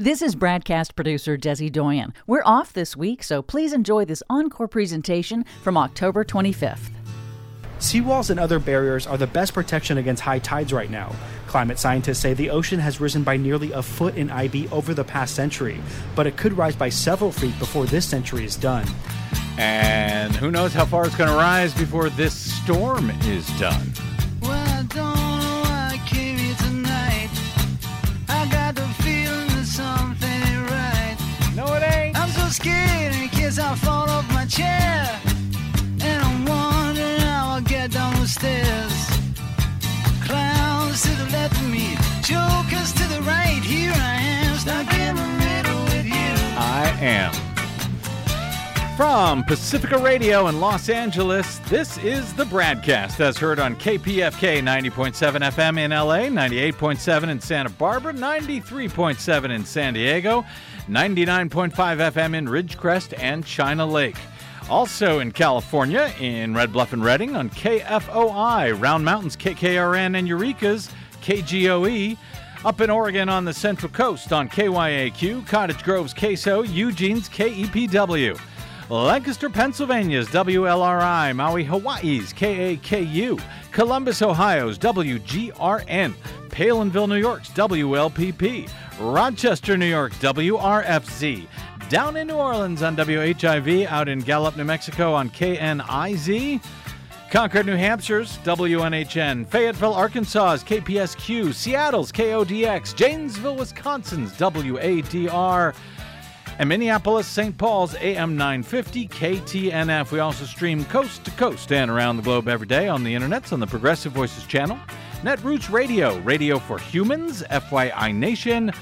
This is BradCast producer Desi Doyen. We're off this week, so please enjoy this encore presentation from October 25th. Seawalls and other barriers are the best protection against high tides right now. Climate scientists say the ocean has risen by nearly a foot in IB over the past century, but it could rise by several feet before this century is done. And who knows how far it's going to rise before this storm is done. So scared in case I fall off my chair. And I'm wondering how I'll get down the stairs. Clowns to the left of me, jokers to the right. Here I am, stuck in the middle with you. I am. From Pacifica Radio in Los Angeles, this is the BradCast as heard on KPFK 90.7 FM in LA, 98.7 in Santa Barbara, 93.7 in San Diego, 99.5 FM in Ridgecrest and China Lake. Also in California, in Red Bluff and Redding on KFOI, Round Mountains, KKRN, and Eureka's KGOE. Up in Oregon on the Central Coast on KYAQ, Cottage Grove's KSO, Eugene's KEPW. Lancaster, Pennsylvania's WLRI, Maui, Hawaii's KAKU, Columbus, Ohio's WGRN, Palenville, New York's WLPP, Rochester, New York, WRFZ, down in New Orleans on WHIV, out in Gallup, New Mexico on KNIZ, Concord, New Hampshire's WNHN, Fayetteville, Arkansas's KPSQ, Seattle's KODX, Janesville, Wisconsin's WADR, and Minneapolis, St. Paul's AM 950 KTNF. We also stream coast to coast and around the globe every day on the internets on the Progressive Voices channel, Netroots Radio, Radio for Humans, FYI Nation,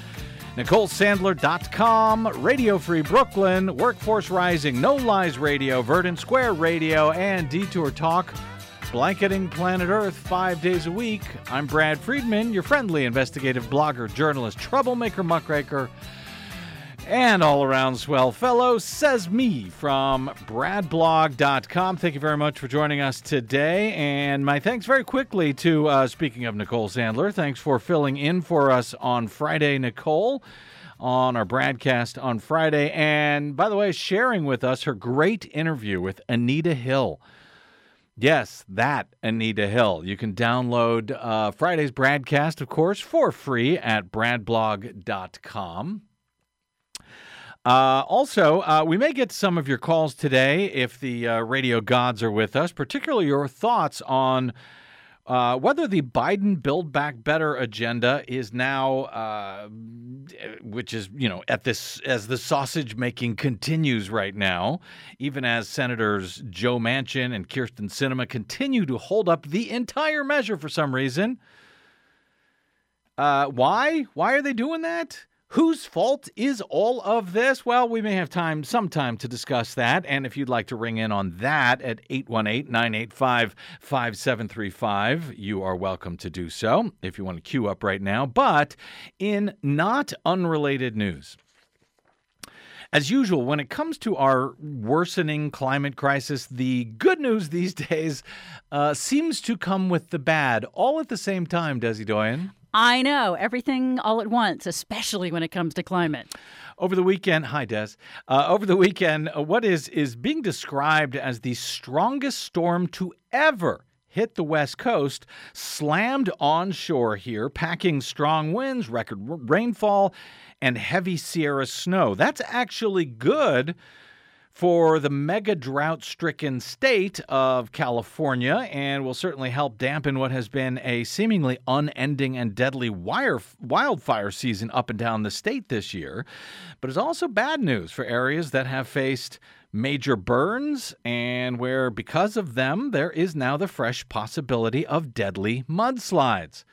NicoleSandler.com, Radio Free Brooklyn, Workforce Rising, No Lies Radio, Verdant Square Radio, and Detour Talk. Blanketing planet Earth five days a week. I'm Brad Friedman, your friendly investigative blogger, journalist, troublemaker, muckraker, and all around swell fellow, says me from bradblog.com. Thank you very much for joining us today. And my thanks very quickly to, uh, speaking of Nicole Sandler, thanks for filling in for us on Friday, Nicole, on our BradCast on Friday. And by the way, sharing with us her great interview with Anita Hill. Yes, that Anita Hill. You can download uh, Friday's BradCast, of course, for free at bradblog.com. Uh, also, uh, we may get some of your calls today if the uh, radio gods are with us, particularly your thoughts on uh, whether the Biden Build Back Better agenda is now, uh, which is, you know, at this, as the sausage making continues right now, even as Senators Joe Manchin and Kyrsten Sinema continue to hold up the entire measure for some reason. Uh, why? Why are they doing that? Whose fault is all of this? Well, we may have time, some time to discuss that. And if you'd like to ring in on that at 818 985 5735, you are welcome to do so if you want to queue up right now. But in not unrelated news, as usual, when it comes to our worsening climate crisis, the good news these days uh, seems to come with the bad all at the same time, Desi Doyen. I know, everything all at once, especially when it comes to climate. Over the weekend, hi Des. Uh, over the weekend, uh, what is is being described as the strongest storm to ever hit the west coast, slammed onshore here, packing strong winds, record rainfall, and heavy Sierra snow. That's actually good for the mega drought stricken state of California and will certainly help dampen what has been a seemingly unending and deadly wire, wildfire season up and down the state this year. But it's also bad news for areas that have faced major burns and where, because of them, there is now the fresh possibility of deadly mudslides.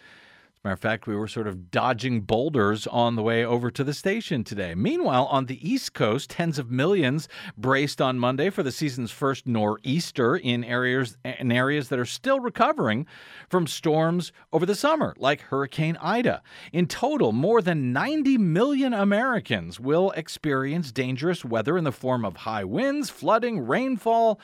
Matter of fact, we were sort of dodging boulders on the way over to the station today. Meanwhile, on the East Coast, tens of millions braced on Monday for the season's first nor'easter in areas in areas that are still recovering from storms over the summer, like Hurricane Ida. In total, more than 90 million Americans will experience dangerous weather in the form of high winds, flooding, rainfall,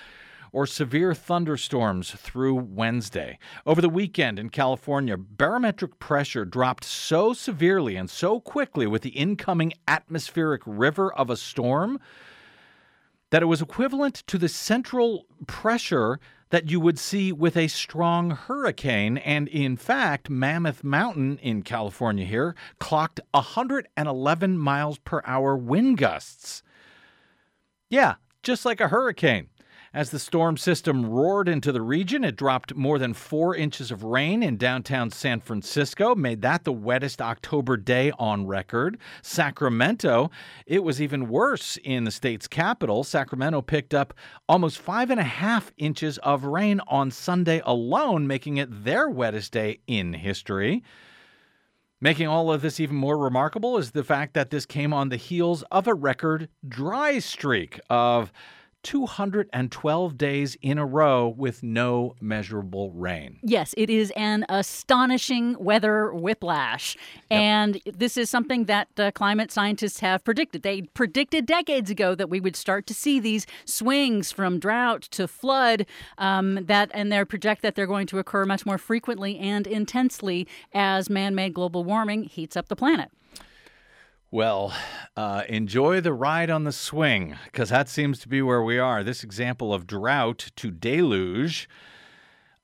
or severe thunderstorms through Wednesday. Over the weekend in California, barometric pressure dropped so severely and so quickly with the incoming atmospheric river of a storm that it was equivalent to the central pressure that you would see with a strong hurricane. And in fact, Mammoth Mountain in California here clocked 111 miles per hour wind gusts. Yeah, just like a hurricane. As the storm system roared into the region, it dropped more than four inches of rain in downtown San Francisco, made that the wettest October day on record. Sacramento, it was even worse in the state's capital. Sacramento picked up almost five and a half inches of rain on Sunday alone, making it their wettest day in history. Making all of this even more remarkable is the fact that this came on the heels of a record dry streak of 212 days in a row with no measurable rain. Yes, it is an astonishing weather whiplash. Yep. And this is something that uh, climate scientists have predicted. They predicted decades ago that we would start to see these swings from drought to flood um, that and they project that they're going to occur much more frequently and intensely as man-made global warming heats up the planet. Well, uh, enjoy the ride on the swing, because that seems to be where we are. This example of drought to deluge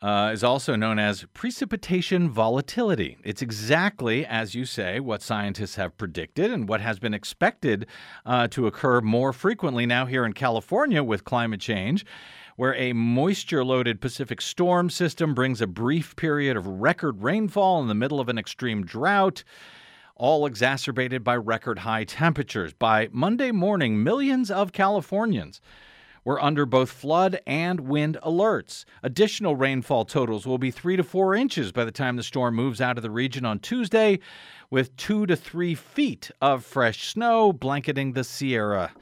uh, is also known as precipitation volatility. It's exactly, as you say, what scientists have predicted and what has been expected uh, to occur more frequently now here in California with climate change where a moisture loaded Pacific storm system brings a brief period of record rainfall in the middle of an extreme drought all exacerbated by record high temperatures. By Monday morning, millions of Californians were under both flood and wind alerts. Additional rainfall totals will be three to four inches by the time the storm moves out of the region on Tuesday, with two to three feet of fresh snow blanketing the Sierra.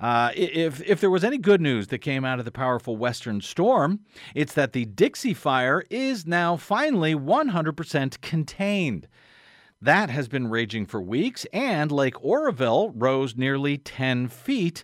Uh, if if there was any good news that came out of the powerful western storm, it's that the Dixie Fire is now finally 100% contained. That has been raging for weeks, and Lake Oroville rose nearly 10 feet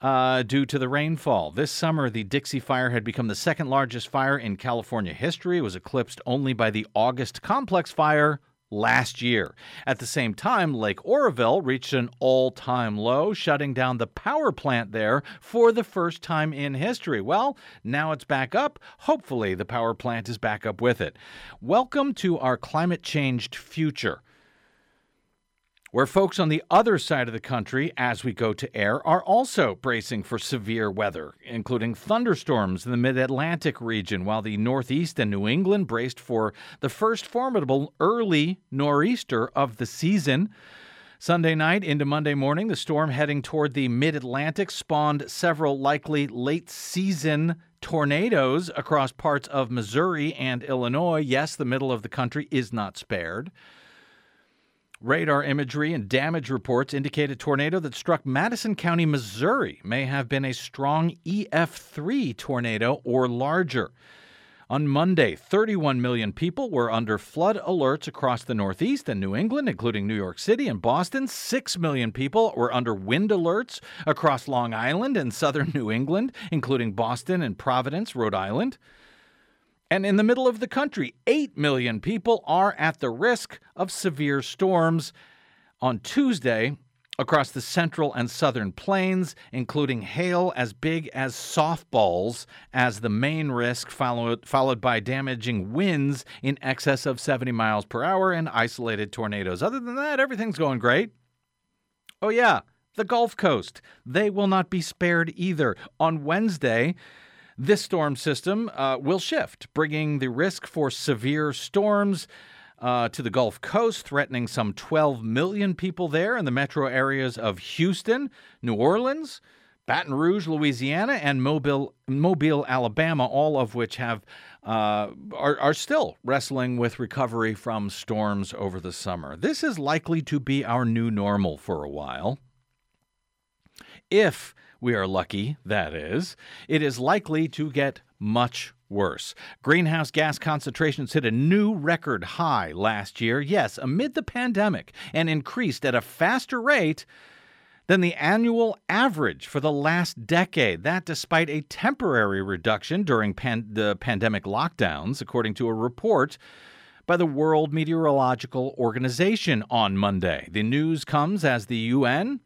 uh, due to the rainfall. This summer, the Dixie Fire had become the second largest fire in California history. It was eclipsed only by the August Complex Fire last year. At the same time, Lake Oroville reached an all time low, shutting down the power plant there for the first time in history. Well, now it's back up. Hopefully, the power plant is back up with it. Welcome to our climate changed future where folks on the other side of the country, as we go to air, are also bracing for severe weather, including thunderstorms in the mid Atlantic region, while the Northeast and New England braced for the first formidable early nor'easter of the season. Sunday night into Monday morning, the storm heading toward the mid Atlantic spawned several likely late season tornadoes across parts of Missouri and Illinois. Yes, the middle of the country is not spared. Radar imagery and damage reports indicate a tornado that struck Madison County, Missouri, may have been a strong EF3 tornado or larger. On Monday, 31 million people were under flood alerts across the Northeast and New England, including New York City and Boston. 6 million people were under wind alerts across Long Island and southern New England, including Boston and Providence, Rhode Island. And in the middle of the country, 8 million people are at the risk of severe storms on Tuesday across the central and southern plains, including hail as big as softballs as the main risk, followed, followed by damaging winds in excess of 70 miles per hour and isolated tornadoes. Other than that, everything's going great. Oh, yeah, the Gulf Coast. They will not be spared either. On Wednesday, this storm system uh, will shift, bringing the risk for severe storms. Uh, to the Gulf Coast, threatening some 12 million people there in the metro areas of Houston, New Orleans, Baton Rouge, Louisiana, and Mobile, Mobile, Alabama, all of which have uh, are, are still wrestling with recovery from storms over the summer. This is likely to be our new normal for a while. If we are lucky, that is, it is likely to get much worse. Greenhouse gas concentrations hit a new record high last year, yes, amid the pandemic, and increased at a faster rate than the annual average for the last decade. That despite a temporary reduction during pan- the pandemic lockdowns, according to a report by the World Meteorological Organization on Monday. The news comes as the UN,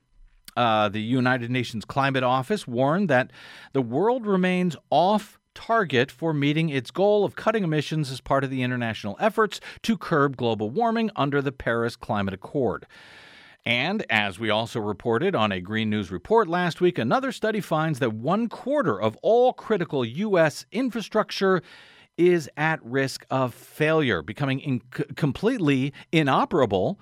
uh, the United Nations Climate Office, warned that the world remains off target for meeting its goal of cutting emissions as part of the international efforts to curb global warming under the Paris Climate Accord. And as we also reported on a Green News report last week, another study finds that one quarter of all critical U.S. infrastructure is at risk of failure, becoming in- completely inoperable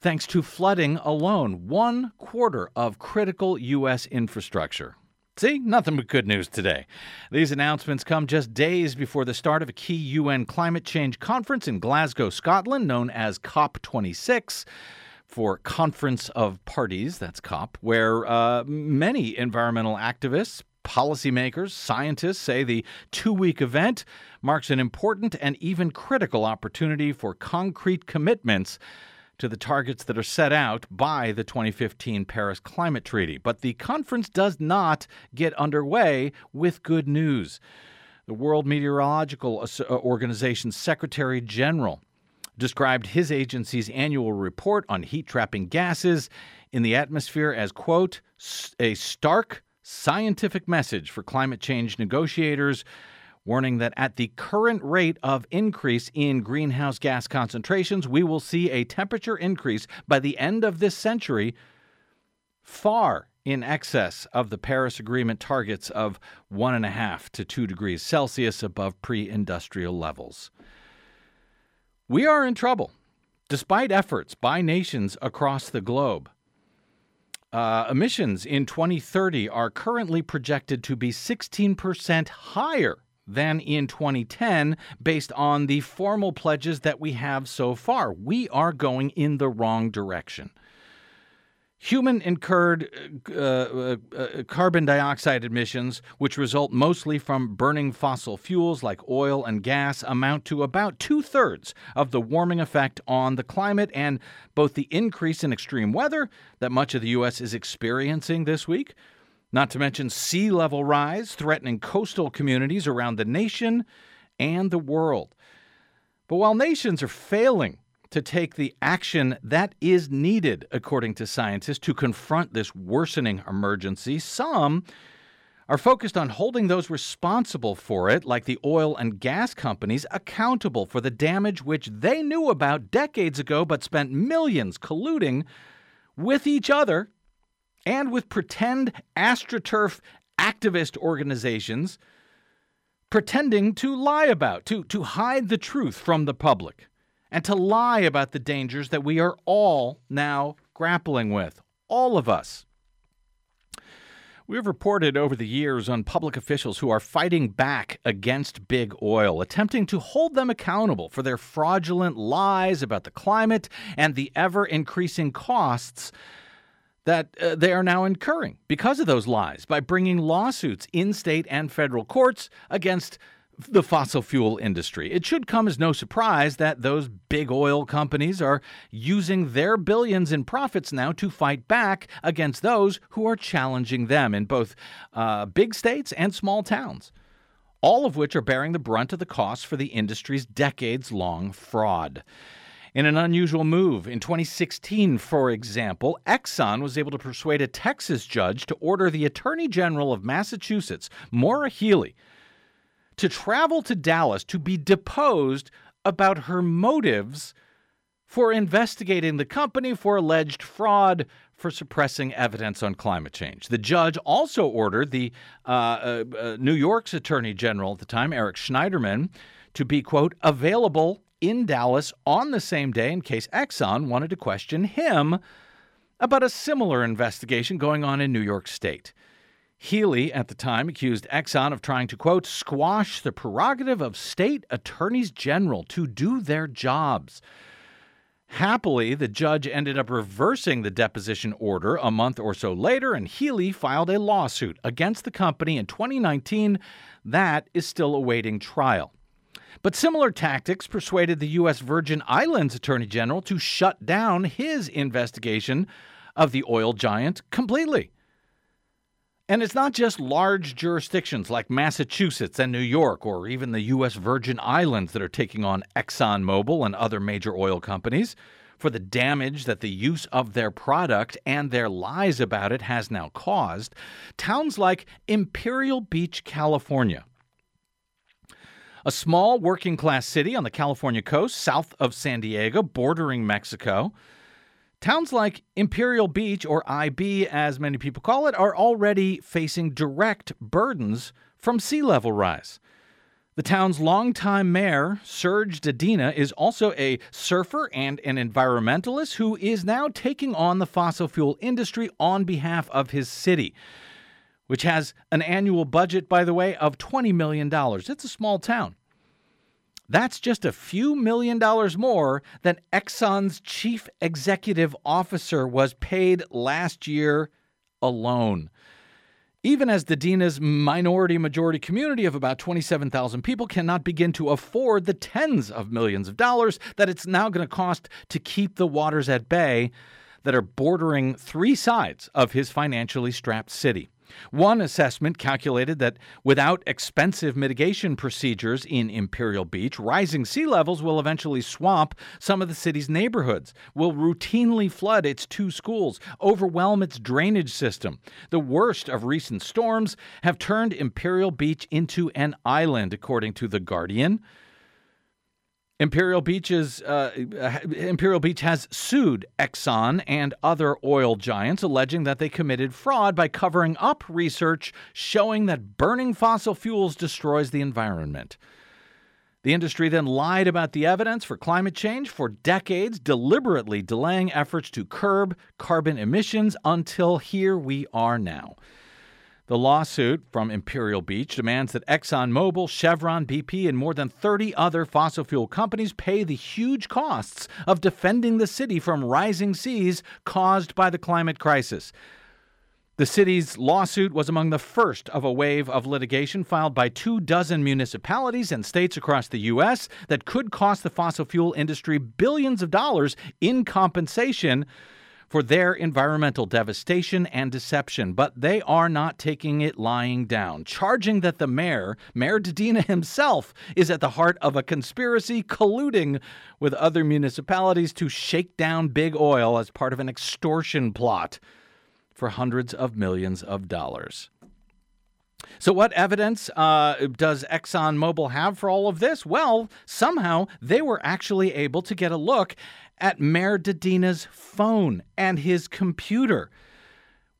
thanks to flooding alone. One quarter of critical U.S. infrastructure. See, nothing but good news today. These announcements come just days before the start of a key UN climate change conference in Glasgow, Scotland, known as COP26 for Conference of Parties, that's COP, where uh, many environmental activists, policymakers, scientists say the two week event marks an important and even critical opportunity for concrete commitments to the targets that are set out by the 2015 Paris Climate Treaty. But the conference does not get underway with good news. The World Meteorological uh, Organization's Secretary General described his agency's annual report on heat trapping gases in the atmosphere as, quote, a stark scientific message for climate change negotiators, warning that at the current rate of increase in greenhouse gas concentrations, we will see a temperature increase by the end of this century far in excess of the Paris Agreement targets of 1.5 to 2 degrees Celsius above pre industrial levels. We are in trouble, despite efforts by nations across the globe. Uh, emissions in 2030 are currently projected to be 16% higher than in 2010 based on the formal pledges that we have so far. We are going in the wrong direction. Human incurred uh, uh, uh, carbon dioxide emissions, which result mostly from burning fossil fuels like oil and gas, amount to about two thirds of the warming effect on the climate and both the increase in extreme weather that much of the U.S. is experiencing this week, not to mention sea level rise threatening coastal communities around the nation and the world. But while nations are failing to take the action that is needed, according to scientists, to confront this worsening emergency. Some are focused on holding those responsible for it, like the oil and gas companies, accountable for the damage which they knew about decades ago but spent millions colluding with each other and with pretend astroturf activist organizations pretending to lie about, to, to hide the truth from the public and to lie about the dangers that we are all now grappling with. All of us. We have reported over the years on public officials who are fighting back against big oil, attempting to hold them accountable for their fraudulent lies about the climate and the ever increasing costs that uh, they are now incurring because of those lies by bringing lawsuits in state and federal courts against the fossil fuel industry. It should come as no surprise that those big oil companies are using their billions in profits now to fight back against those who are challenging them in both uh, big states and small towns, all of which are bearing the brunt of the costs for the industry's decades long fraud. In an unusual move, in 2016, for example, Exxon was able to persuade a Texas judge to order the Attorney General of Massachusetts, Maura Healey, to travel to Dallas to be deposed about her motives for investigating the company for alleged fraud for suppressing evidence on climate change. The judge also ordered the uh, uh, uh, New York's Attorney General at the time, Eric Schneiderman, to be, quote, available in Dallas on the same day in case Exxon wanted to question him about a similar investigation going on in New York State. Healey, at the time, accused Exxon of trying to, quote, squash the prerogative of state attorneys general to do their jobs. Happily, the judge ended up reversing the deposition order a month or so later, and Healey filed a lawsuit against the company in 2019 that is still awaiting trial. But similar tactics persuaded the U.S. Virgin Islands Attorney General to shut down his investigation of the oil giant completely. And it's not just large jurisdictions like Massachusetts and New York or even the U.S. Virgin Islands that are taking on ExxonMobil and other major oil companies for the damage that the use of their product and their lies about it has now caused. Towns like Imperial Beach, California, a small working class city on the California coast south of San Diego, bordering Mexico. Towns like Imperial Beach, or IB as many people call it, are already facing direct burdens from sea level rise. The town's longtime mayor, Serge Dedina, is also a surfer and an environmentalist who is now taking on the fossil fuel industry on behalf of his city, which has an annual budget, by the way, of $20 million. It's a small town. That's just a few million dollars more than Exxon's chief executive officer was paid last year alone. Even as Dedina's minority majority community of about 27,000 people cannot begin to afford the tens of millions of dollars that it's now going to cost to keep the waters at bay that are bordering three sides of his financially strapped city. One assessment calculated that without expensive mitigation procedures in Imperial Beach, rising sea levels will eventually swamp some of the city's neighborhoods, will routinely flood its two schools, overwhelm its drainage system. The worst of recent storms have turned Imperial Beach into an island, according to The Guardian. Imperial Beach's uh, Imperial Beach has sued Exxon and other oil giants, alleging that they committed fraud by covering up research showing that burning fossil fuels destroys the environment. The industry then lied about the evidence for climate change for decades, deliberately delaying efforts to curb carbon emissions until here we are now. The lawsuit from Imperial Beach demands that ExxonMobil, Chevron, BP, and more than 30 other fossil fuel companies pay the huge costs of defending the city from rising seas caused by the climate crisis. The city's lawsuit was among the first of a wave of litigation filed by two dozen municipalities and states across the U.S. that could cost the fossil fuel industry billions of dollars in compensation for their environmental devastation and deception, but they are not taking it lying down, charging that the mayor, Mayor Dedina himself, is at the heart of a conspiracy colluding with other municipalities to shake down big oil as part of an extortion plot for hundreds of millions of dollars. So, what evidence uh, does ExxonMobil have for all of this? Well, somehow they were actually able to get a look at Mayor Dedina's phone and his computer.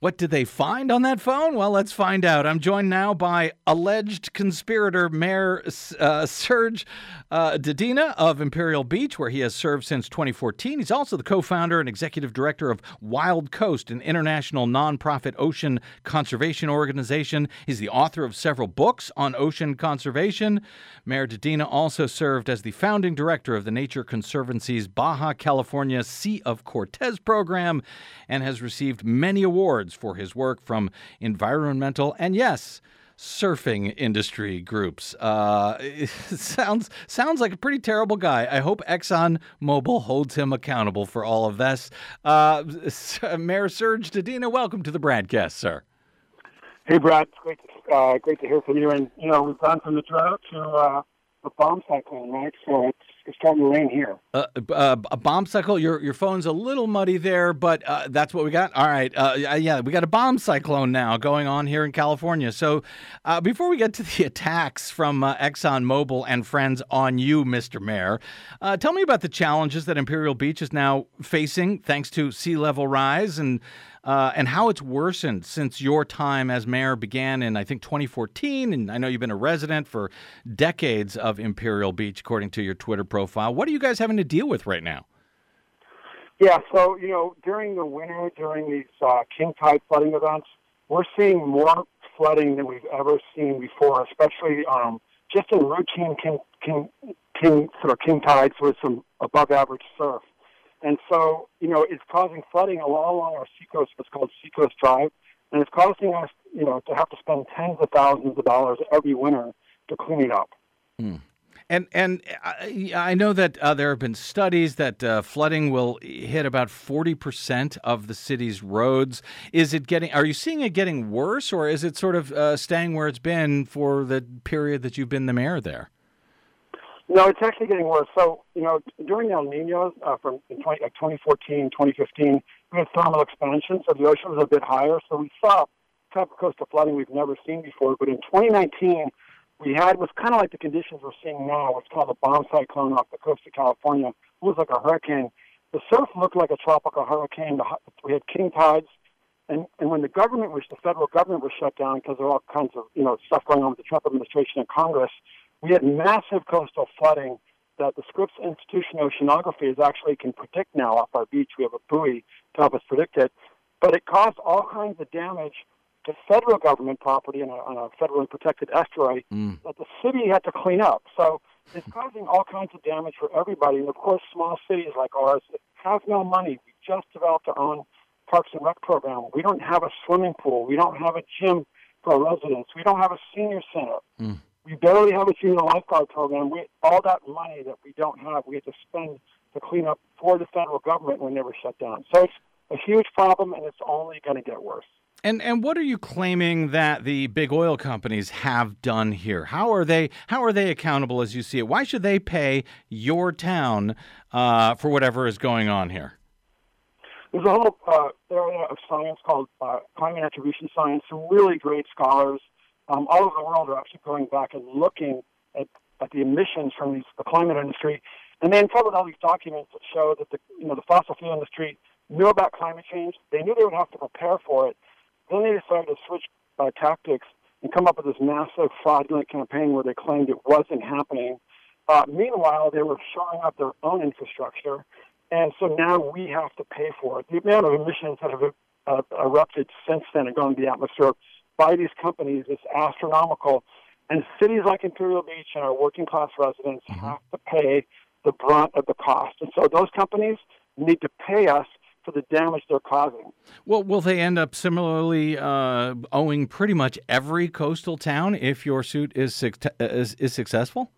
What did they find on that phone? Well, let's find out. I'm joined now by alleged conspirator Mayor uh, Serge uh, Dedina of Imperial Beach, where he has served since 2014. He's also the co founder and executive director of Wild Coast, an international nonprofit ocean conservation organization. He's the author of several books on ocean conservation. Mayor Dedina also served as the founding director of the Nature Conservancy's Baja California Sea of Cortez program and has received many awards awards for his work from environmental and, yes, surfing industry groups. Uh, sounds sounds like a pretty terrible guy. I hope Exxon Mobil holds him accountable for all of this. Uh, Mayor Serge Dedina, welcome to the BradCast, sir. Hey, Brad. It's great to, uh, great to hear from you. And you know, we've gone from the drought to uh, a bomb cyclone, right? So it's it's starting to rain here. Uh, uh, a bomb cyclone. Your your phone's a little muddy there, but uh, that's what we got. All right. Uh, yeah, we got a bomb cyclone now going on here in California. So uh, before we get to the attacks from uh, ExxonMobil and friends on you, Mr. Mayor, tell me about the challenges that Imperial Beach is now facing thanks to sea level rise and uh, and how it's worsened since your time as mayor began in, I think, 2014. And I know you've been a resident for decades of Imperial Beach, according to your Twitter profile. What are you guys having to deal with right now? Yeah, so, you know, during the winter, during these uh, king tide flooding events, we're seeing more flooding than we've ever seen before, especially um, just in routine king, king, king, sort of king tides with some above average surf. And so, you know, it's causing flooding all along our seacoast, what's called Seacoast Drive, and it's costing us, you know, to have to spend tens of thousands of dollars every winter to clean it up. Mm. And and I, I know that uh, there have been studies that uh, flooding will hit about forty percent of the city's roads. Is it getting? Are you seeing it getting worse, or is it sort of uh, staying where it's been for the period that you've been the mayor there? No, it's actually getting worse. So, you know, during El Nino uh, from in 20, like 2014, 2015, we had thermal expansion, so the ocean was a bit higher. So we saw type of coastal flooding we've never seen before. But in 2019, we had what's kind of like the conditions we're seeing now. What's called a bomb cyclone off the coast of California. It was like a hurricane. The surf looked like a tropical hurricane. We had king tides. And, and when the government was, the federal government was shut down because there were all kinds of, you know, stuff going on with the Trump administration and Congress, we had massive coastal flooding that the Scripps Institution of Oceanography is actually can predict now off our beach. We have a buoy to help us predict it. But it caused all kinds of damage to federal government property on a, on a federally protected estuary mm. that the city had to clean up. So it's causing all kinds of damage for everybody. And of course, small cities like ours have no money. We just developed our own Parks and Rec program. We don't have a swimming pool. We don't have a gym for our residents. We don't have a senior center. Mm. We barely have a junior lifeguard program. We, all that money that we don't have, we have to spend to clean up for the federal government when they were shut down. So it's a huge problem, and it's only going to get worse. And and what are you claiming that the big oil companies have done here? How are they how are they accountable as you see it? Why should they pay your town uh, for whatever is going on here? There's a whole uh, area of science called uh, climate attribution science. Some really great scholars um, all over the world are actually going back and looking at, at the emissions from these, the climate industry, and they uncovered all these documents that show that the you know the fossil fuel industry knew about climate change. They knew they would have to prepare for it then they decided to switch uh, tactics and come up with this massive fraudulent campaign where they claimed it wasn't happening. Uh, meanwhile, they were shoring up their own infrastructure, and so now we have to pay for it. The amount of emissions that have uh, erupted since then and gone into the atmosphere by these companies is astronomical. And cities like Imperial Beach and our working class residents mm-hmm. have to pay the brunt of the cost. And so those companies need to pay us for the damage they're causing. Well, will they end up similarly uh, owing pretty much every coastal town if your suit is, is, is successful?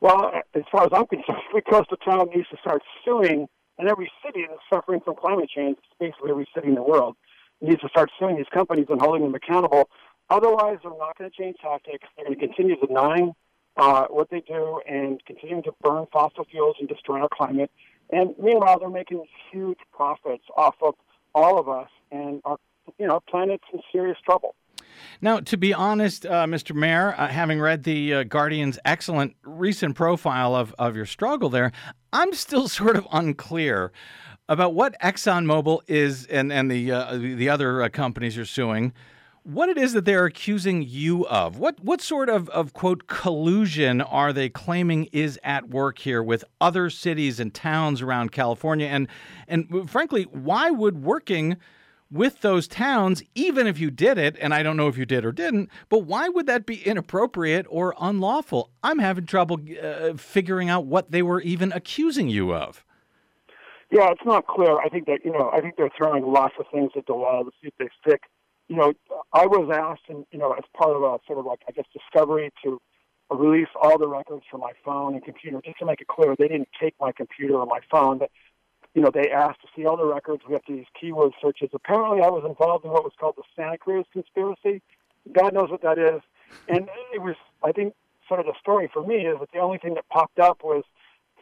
Well, as far as I'm concerned, every coastal town needs to start suing, and every city that's suffering from climate change, basically every city in the world, needs to start suing these companies and holding them accountable. Otherwise, they're not going to change tactics. They're going to continue denying uh, what they do and continuing to burn fossil fuels and destroy our climate. And meanwhile, they're making huge profits off of all of us, and our you know planet's in serious trouble. Now, to be honest, uh, Mr. Mayor, uh, having read the uh, Guardian's excellent recent profile of, of your struggle there, I'm still sort of unclear about what ExxonMobil is and, and the, uh, the other uh, companies you're suing what it is that they're accusing you of. What what sort of, of quote collusion are they claiming is at work here with other cities and towns around California? And and frankly, why would working with those towns, even if you did it, and I don't know if you did or didn't, but why would that be inappropriate or unlawful? I'm having trouble uh, figuring out what they were even accusing you of. Yeah, it's not clear. I think that you know, I think they're throwing lots of things at the wall to see if they stick you know, I was asked, and you know, as part of a sort of like I guess discovery to release all the records from my phone and computer, just to make it clear, they didn't take my computer or my phone, but you know, they asked to see all the records. We have to use keyword searches. Apparently, I was involved in what was called the Santa Cruz conspiracy. God knows what that is, and it was, I think, sort of the story for me is that the only thing that popped up was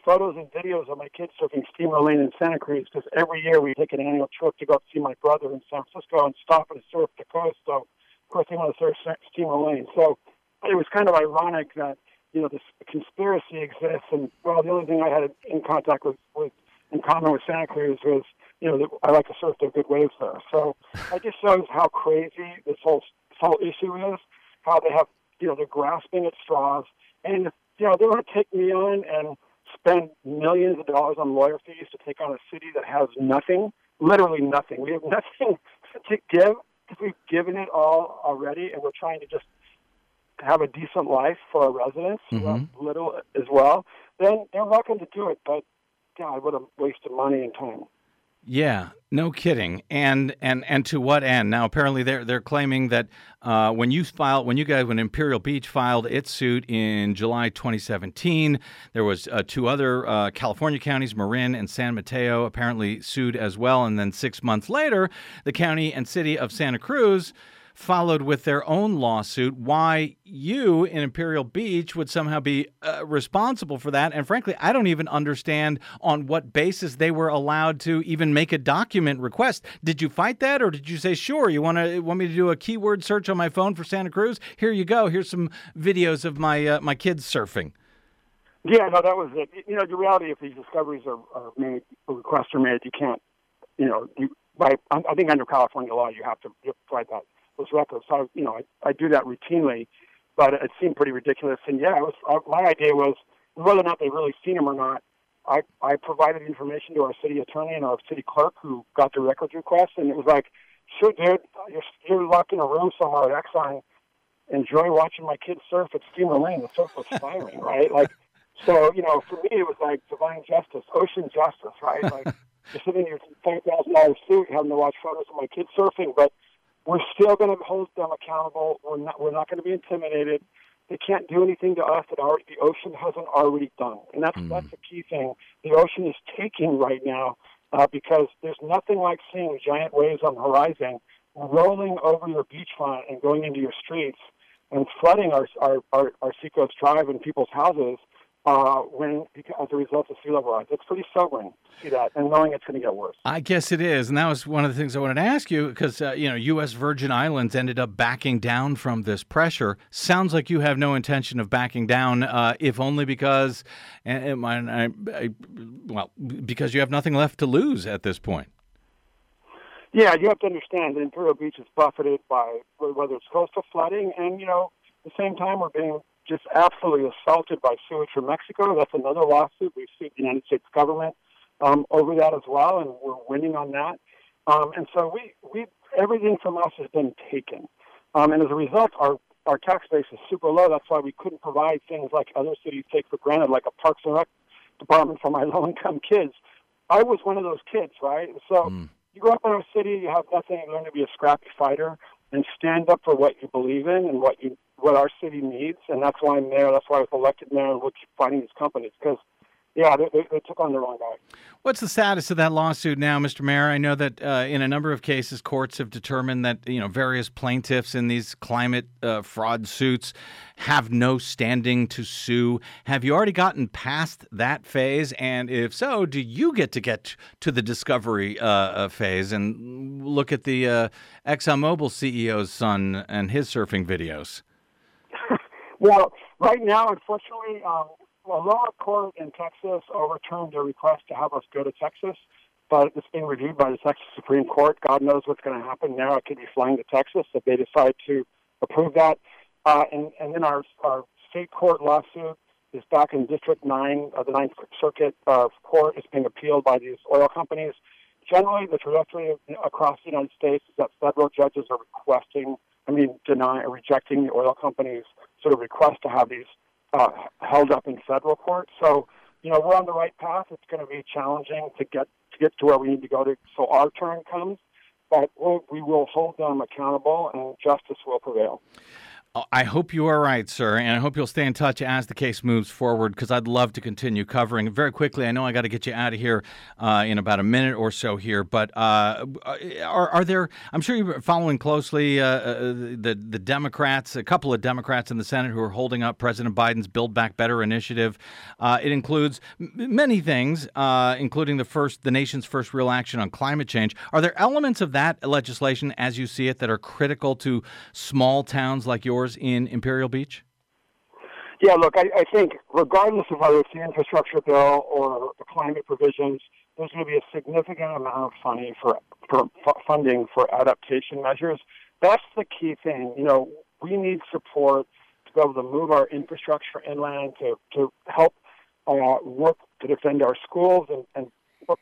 photos and videos of my kids surfing Steamer Lane in Santa Cruz because every year we take an annual trip to go see my brother in San Francisco and stop and surf the coast. So, of course, they want to surf Steamer Lane. So it was kind of ironic that, you know, this conspiracy exists. And, well, the only thing I had in contact with, with in common with Santa Cruz was, you know, I like to surf the good waves there. So it just shows how crazy this whole, this whole issue is, how they have, you know, they're grasping at straws. And, you know, they want to take me on and spend millions of dollars on lawyer fees to take on a city that has nothing, literally nothing. We have nothing to give because we've given it all already, and we're trying to just have a decent life for our residents, mm-hmm. little as well. Then they're welcome to do it, but God, what a waste of money and time. Yeah, no kidding. And and and to what end? Now, apparently, they're they're claiming that uh, when you filed, when you guys, when Imperial Beach filed its suit in July 2017, there was uh, two other uh, California counties, Marin and San Mateo, apparently sued as well. And then six months later, the county and city of Santa Cruz followed with their own lawsuit. Why you in Imperial Beach would somehow be uh, responsible for that? And frankly, I don't even understand on what basis they were allowed to even make a document request. Did you fight that, or did you say, "Sure, you want to want me to do a keyword search on my phone for Santa Cruz? Here you go. Here's some videos of my uh, my kids surfing." Yeah, no, that was it. You know, the reality, if these discoveries are, are made, requests are made, you can't, you know, you, by, I think under California law, you have to, you have to provide that those records. So, I, you know, I, I do that routinely, but it seemed pretty ridiculous. And yeah, it was, uh, my idea was whether or not they really seen them or not. I, I provided information to our city attorney and our city clerk who got the records request, and it was like, sure, dude, you're, you're locked in a room somewhere at Exxon. Enjoy watching my kids surf at Steamer Lane. The surf was firing, right? Like, so you know, for me, it was like divine justice, ocean justice, right? Like, you're sitting in your five thousand dollars suit, having to watch photos of my kids surfing, but we're still going to hold them accountable. We're not, we're not going to be intimidated. They can't do anything to us that already, the ocean hasn't already done. And that's, mm. that's the key thing. The ocean is taking right now uh, because there's nothing like seeing giant waves on the horizon rolling over your beachfront and going into your streets and flooding our, our, our, our Seacoast Drive and people's houses uh, when as a result of sea level rise. It's pretty sobering to see that, and knowing it's going to get worse. I guess it is, and that was one of the things I wanted to ask you because uh, you know U.S. Virgin Islands ended up backing down from this pressure. Sounds like you have no intention of backing down, uh, if only because, and, I, I, well, because you have nothing left to lose at this point. Yeah, you have to understand that Imperial Beach is buffeted by whether it's coastal flooding, and you know, at the same time we're being just absolutely assaulted by sewage from Mexico. That's another lawsuit. We've sued the United States government um, over that as well, and we're winning on that. Um, and so we, we, everything from us has been taken. Um, and as a result, our, our tax base is super low. That's why we couldn't provide things like other cities take for granted, like a Parks and Rec department for my low income kids. I was one of those kids, right? So mm. you grow up in our city, you have nothing, you learn to be a scrappy fighter and stand up for what you believe in and what you what our city needs, and that's why I'm there. That's why I was elected mayor, and we'll keep fighting these companies because, yeah, they, they, they, took on the wrong guy. What's the status of that lawsuit now, Mr. Mayor? I know that uh, in a number of cases, courts have determined that you know various plaintiffs in these climate uh, fraud suits have no standing to sue. Have you already gotten past that phase? And if so, do you get to get to the discovery uh, uh phase and look at the uh, ExxonMobil CEO's son and his surfing videos? Well, right now, unfortunately, um, a lower court in Texas overturned their request to have us go to Texas, but it's being reviewed by the Texas Supreme Court. God knows what's going to happen now. It could be flying to Texas if they decide to approve that. Uh, and, and then our, our state court lawsuit is back in District 9 of the Ninth Circuit uh, Court. It's being appealed by these oil companies. Generally, the trajectory across the United States is that federal judges are requesting, I mean, denying or rejecting the oil companies' sort of request to have these uh, held up in federal court. So, you know, we're on the right path. It's going to be challenging to get to get to where we need to go to, so our turn comes. But we'll, we will hold them accountable, and justice will prevail. I hope you are right, sir, and I hope you'll stay in touch as the case moves forward because I'd love to continue covering very quickly. I know I got to get you out of here uh, in about a minute or so here, but uh, are, are, there? I'm sure you're following closely uh, uh, the the Democrats, a couple of Democrats in the Senate who are holding up President Biden's Build Back Better initiative. Uh, it includes many things, uh, including the first, the nation's first real action on climate change. Are there elements of that legislation, as you see it, that are critical to small towns like yours? In Imperial Beach? Yeah, look, I, I think regardless of whether it's the infrastructure bill or the climate provisions, there's going to be a significant amount of funding for, for funding for adaptation measures. That's the key thing. You know, we need support to be able to move our infrastructure inland to to help uh, work to defend our schools and, and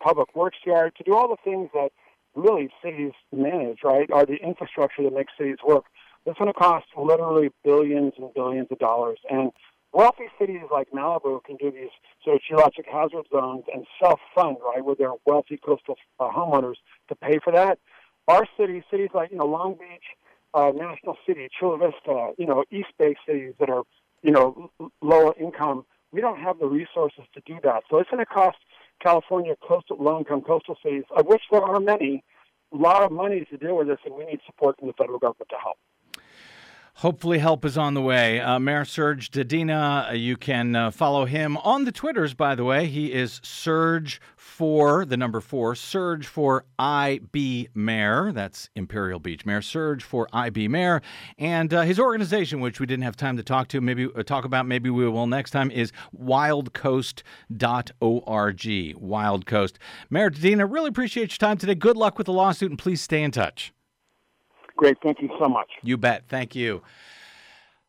public works yard, to do all the things that really cities manage, right, are the infrastructure that makes cities work. It's going to cost literally billions and billions of dollars. And wealthy cities like Malibu can do these sort of geologic hazard zones and self-fund, right, with their wealthy coastal uh, homeowners to pay for that. Our cities, cities like you know Long Beach, uh, National City, Chula Vista, you know East Bay cities that are you know l- lower income, we don't have the resources to do that. So it's going to cost California coastal low-income coastal cities, of which there are many, a lot of money to deal with this, and we need support from the federal government to help. Hopefully, help is on the way. Uh, Mayor Serge Dedina, uh, you can uh, follow him on the Twitters, by the way. He is Serge for the number four, Serge for IB Mayor. That's Imperial Beach Mayor. Serge for IB Mayor. And uh, his organization, which we didn't have time to talk to, maybe uh, talk about, maybe we will next time, is wildcoast.org. Wild Coast. Mayor Dedina, really appreciate your time today. Good luck with the lawsuit, and please stay in touch. Great. Thank you so much. You bet. Thank you.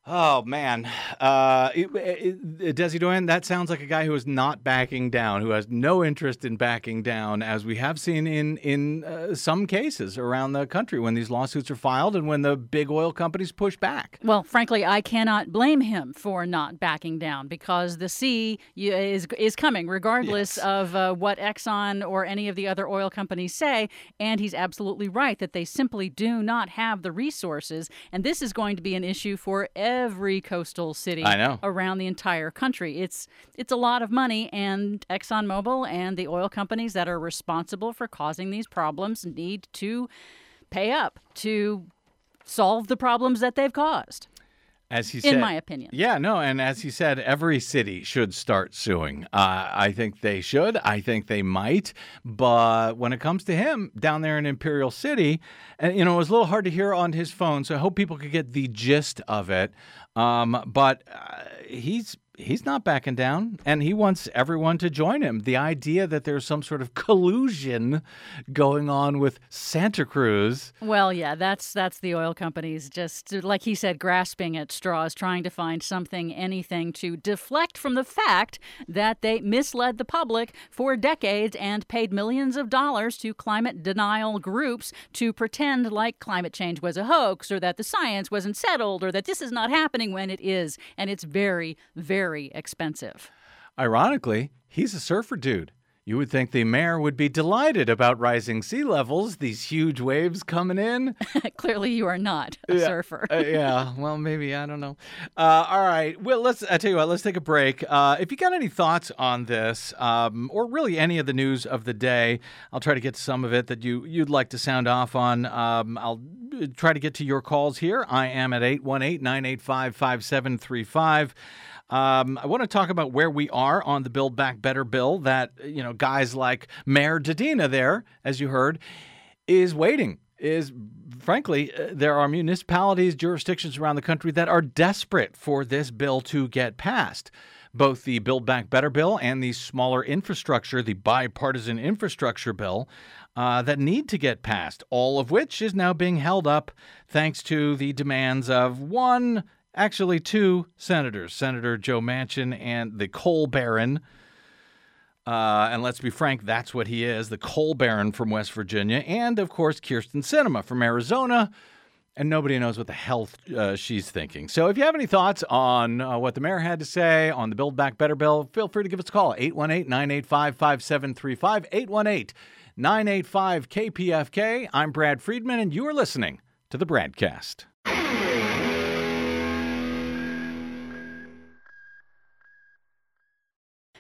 Oh man, uh, it, it, Desi Doyen, that sounds like a guy who is not backing down, who has no interest in backing down, as we have seen in in uh, some cases around the country when these lawsuits are filed and when the big oil companies push back. Well, frankly, I cannot blame him for not backing down because the sea is is coming, regardless Yes. of uh, what Exxon or any of the other oil companies say. And he's absolutely right that they simply do not have the resources, and this is going to be an issue for every coastal city I know. around the entire country. It's it's a lot of money, and ExxonMobil and the oil companies that are responsible for causing these problems need to pay up to solve the problems that they've caused. As he said, In my opinion. Yeah, no, and as he said, every city should start suing. Uh, I think they should. I think they might. But when it comes to him down there in Imperial City, and you know, it was a little hard to hear on his phone, so I hope people could get the gist of it. Um, but uh, he's he's not backing down, and he wants everyone to join him. The idea that there's some sort of collusion going on with Santa Cruz. Well, yeah, that's that's the oil companies just like he said grasping at straws trying to find something anything to deflect from the fact that they misled the public for decades and paid millions of dollars to climate denial groups to pretend like climate change was a hoax or that the science wasn't settled or that this is not happening when it is and it's very very expensive. Ironically, he's a surfer dude. You would think the mayor would be delighted about rising sea levels, these huge waves coming in. Clearly you are not a surfer. Uh, yeah, well, maybe I don't know. Uh, all right, well, let's. I tell you what, let's take a break. Uh, if you got any thoughts on this, um, or really any of the news of the day, I'll try to get to some of it that you you'd like to sound off on. Um, I'll uh, try to get to your calls here. I am at 818-985-5735. Um, I want to talk about where we are on the Build Back Better bill. That you know, guys like Mayor Dedina there, as you heard, is waiting. Is frankly, uh, there are municipalities, jurisdictions around the country that are desperate for this bill to get passed. Both the Build Back Better bill and the smaller infrastructure, the bipartisan infrastructure bill, uh, that need to get passed, all of which is now being held up thanks to the demands of one actually two senators, Senator Joe Manchin and the coal baron. Uh, and let's be frank, that's what he is the coal baron from West Virginia. And of course, Kyrsten Sinema from Arizona. And nobody knows what the hell uh, she's thinking. So if you have any thoughts on uh, what the mayor had to say on the Build Back Better bill, feel free to give us a call 818 985 5735. 818 985 KPFK. I'm Brad Friedman, and you are listening to the BradCast.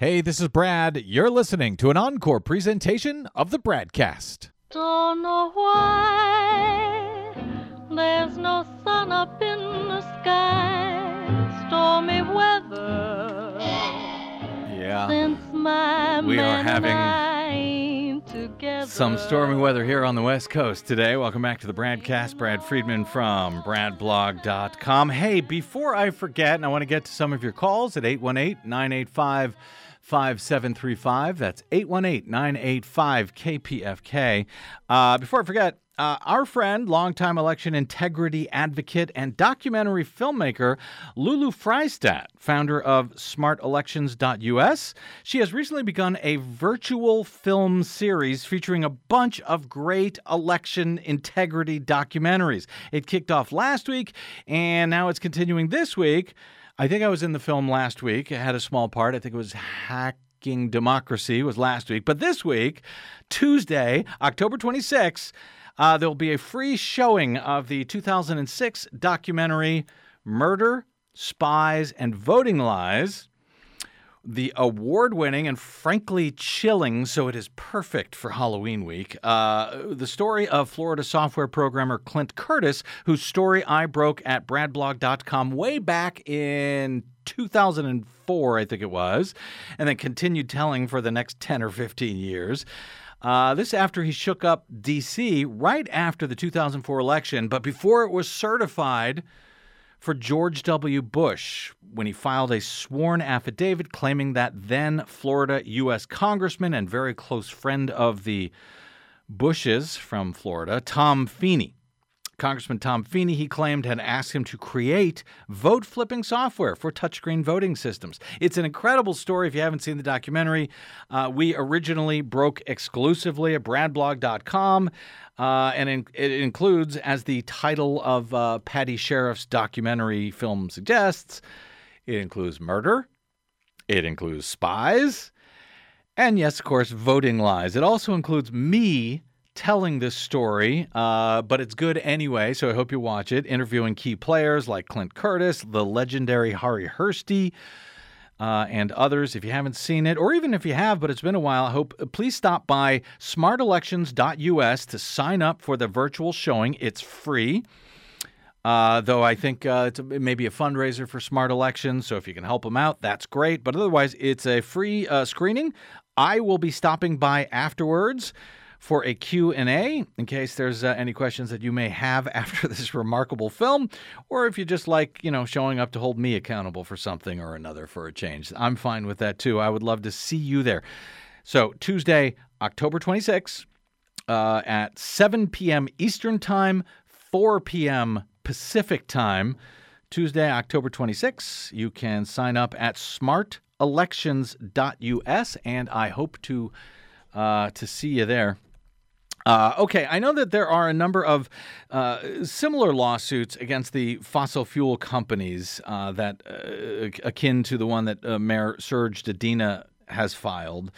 Hey, this is Brad. You're listening to an encore presentation of the BradCast. Don't know why there's no sun up in the sky. Stormy weather Yeah. since my We are having and I ain't together. Some stormy weather here on the West Coast today. Welcome back to the BradCast. Brad Friedman from bradblog.com. Hey, before I forget, and I want to get to some of your calls at 818 985 5735. That's 818 985 KPFK. Uh, before I forget, uh, our friend, longtime election integrity advocate, and documentary filmmaker Lulu Friesdat, founder of smartelections.us, she has recently begun a virtual film series featuring a bunch of great election integrity documentaries. It kicked off last week, and now it's continuing this week. I think I was in the film last week. I had a small part. I think it was Hacking Democracy was last week. But this week, Tuesday, October 26th, uh, there will be a free showing of the 2006 documentary Murder, Spies, and Voting Lies. The award winning and frankly chilling, so it is perfect for Halloween week. Uh, the story of Florida software programmer Clint Curtis, whose story I broke at bradblog.com way back in 2004, I think it was, and then continued telling for the next 10 or 15 years. Uh, this after he shook up D.C. right after the 2004 election, but before it was certified for George W. Bush when he filed a sworn affidavit claiming that then Florida U.S. Congressman and very close friend of the Bushes from Florida, Tom Feeney. Congressman Tom Feeney, he claimed, had asked him to create vote flipping software for touchscreen voting systems. It's an incredible story if you haven't seen the documentary. Uh, we originally broke exclusively at bradblog.com, uh, and in, it includes, as the title of uh, Patty Sharaf's documentary film suggests, it includes murder, it includes spies, and yes, of course, voting lies. It also includes me telling this story, uh, but it's good anyway, so I hope you watch it. Interviewing key players like Clint Curtis, the legendary Harri Hursti, uh, and others. If you haven't seen it, or even if you have, but it's been a while, I hope please stop by smartelections.us to sign up for the virtual showing. It's free. Uh, though I think uh, it's a, it may be a fundraiser for Smart Elections, so if you can help them out, that's great. But otherwise, it's a free uh, screening. I will be stopping by afterwards for a Q&A in case there's uh, any questions that you may have after this remarkable film or if you just like, you know, showing up to hold me accountable for something or another for a change. I'm fine with that too. I would love to see you there. So, Tuesday, October 26th uh, at 7 p.m. Eastern Time, 4 p.m. Pacific Time. Tuesday, October 26th. You can sign up at smartelections.us, and I hope to uh, to see you there. Uh, okay, I know that there are a number of uh, similar lawsuits against the fossil fuel companies uh, that uh, akin to the one that uh, Mayor Serge Dedina has filed.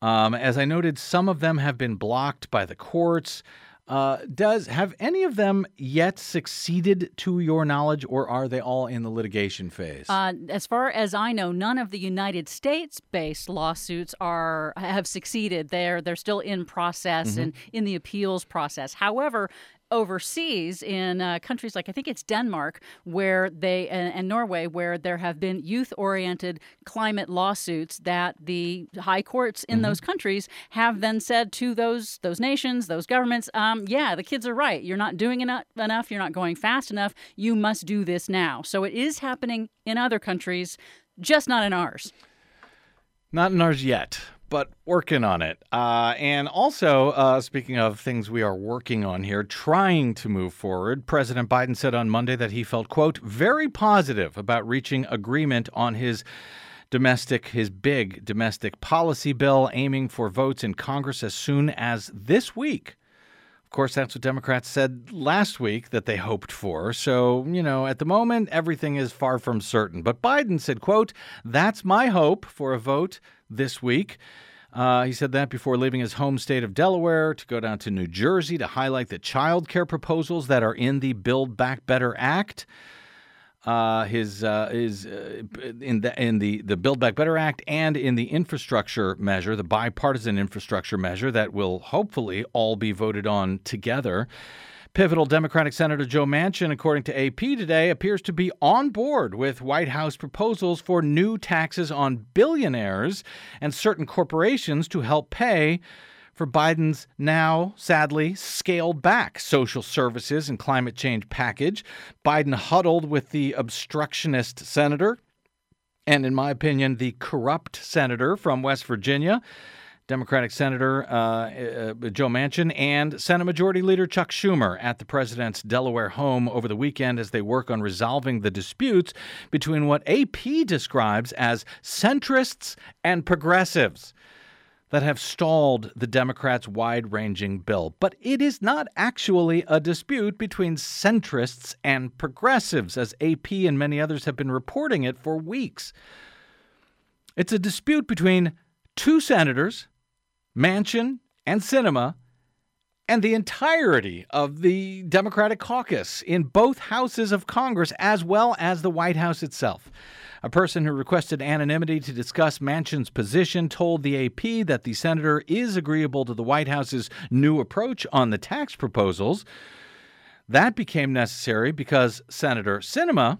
Um, as I noted, some of them have been blocked by the courts. Uh, does have any of them yet succeeded to your knowledge, or are they all in the litigation phase? Uh, as far as I know, none of the United States-based lawsuits are have succeeded. They're they're still in process Mm-hmm. and in the appeals process. However. Overseas, in uh, countries like I think it's Denmark, where they and, and Norway, where there have been youth-oriented climate lawsuits that the high courts in those countries have then said to those those nations, those governments, um, yeah, the kids are right. You're not doing enough, enough. You're not going fast enough. You must do this now. So it is happening in other countries, just not in ours. Not in ours yet, but working on it. Uh, and also, uh, speaking of things we are working on here, trying to move forward, President Biden said on Monday that he felt, quote, very positive about reaching agreement on his domestic, his big domestic policy bill, aiming for votes in Congress as soon as this week. Of course, that's what Democrats said last week that they hoped for. So, you know, at the moment, everything is far from certain. But Biden said, quote, that's my hope for a vote this week. Uh, he said that before leaving his home state of Delaware to go down to New Jersey to highlight the child care proposals that are in the Build Back Better Act. Uh, his uh, his uh, in the in the the Build Back Better Act and in the infrastructure measure, the bipartisan infrastructure measure that will hopefully all be voted on together. Pivotal Democratic Senator Joe Manchin, according to AP today, appears to be on board with White House proposals for new taxes on billionaires and certain corporations to help pay for Biden's now, sadly, scaled back social services and climate change package. Biden huddled with the obstructionist senator and, in my opinion, the corrupt senator from West Virginia, Democratic Senator uh, uh, Joe Manchin, and Senate Majority Leader Chuck Schumer at the president's Delaware home over the weekend as they work on resolving the disputes between what AP describes as centrists and progressives that have stalled the Democrats' wide ranging bill. But it is not actually a dispute between centrists and progressives, as AP and many others have been reporting it for weeks. It's a dispute between two senators, Manchin and Sinema, and the entirety of the Democratic caucus in both houses of Congress, as well as the White House itself. A person who requested anonymity to discuss Manchin's position told the AP that the senator is agreeable to the White House's new approach on the tax proposals. That became necessary because Senator Sinema,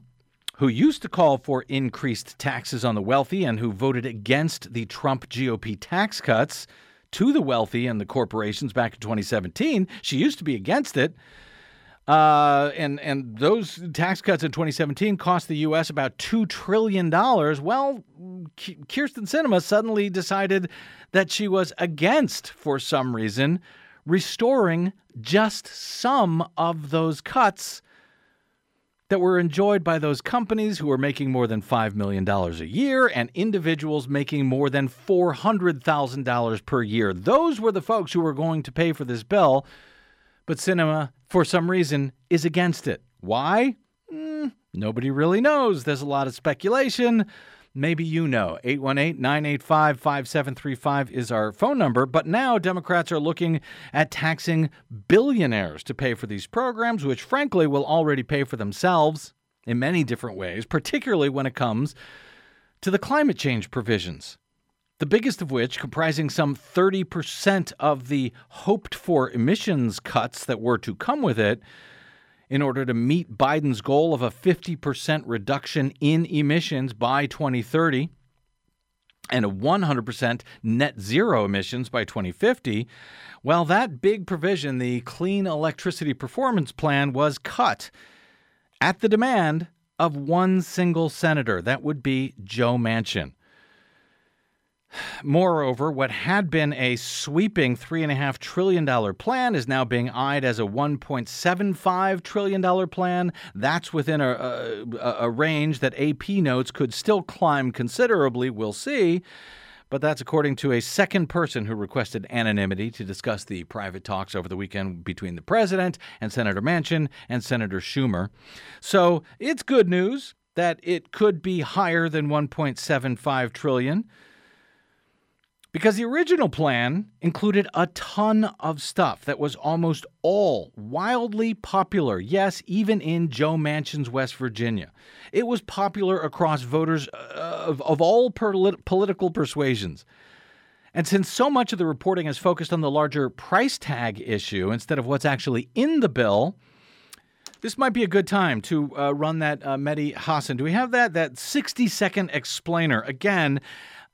who used to call for increased taxes on the wealthy and who voted against the Trump GOP tax cuts to the wealthy and the corporations back in 2017, she used to be against it. Uh, and and those tax cuts in 2017 cost the U.S. about two trillion dollars. Well, Kyrsten Sinema suddenly decided that she was against, for some reason, restoring just some of those cuts that were enjoyed by those companies who were making more than $5 million a year and individuals making more than $400,000 per year. Those were the folks who were going to pay for this bill but Sinema, for some reason, is against it. Why? Mm, nobody really knows. There's a lot of speculation. Maybe you know. 818 985 5735 is our phone number. But now Democrats are looking at taxing billionaires to pay for these programs, which frankly will already pay for themselves in many different ways, particularly when it comes to the climate change provisions the biggest of which comprising some 30% of the hoped for emissions cuts that were to come with it in order to meet Biden's goal of a 50% reduction in emissions by 2030 and a 100% net zero emissions by 2050. Well, that big provision, the Clean Electricity Performance Plan, was cut at the demand of one single senator. That would be Joe Manchin. Moreover, what had been a sweeping $3.5 trillion plan is now being eyed as a $1.75 trillion plan. That's within a, a, a, range that AP notes could still climb considerably. We'll see. But that's according to a second person who requested anonymity to discuss the private talks over the weekend between the president and Senator Manchin and Senator Schumer. So it's good news that it could be higher than 1.75 trillion because the original plan included a ton of stuff that was almost all wildly popular. Yes, even in Joe Manchin's West Virginia. It was popular across voters uh, of, of all political persuasions. And since so much of the reporting is focused on the larger price tag issue instead of what's actually in the bill, this might be a good time to uh, run that uh, Mehdi Hasan. Do we have that? That 60 second explainer. Again,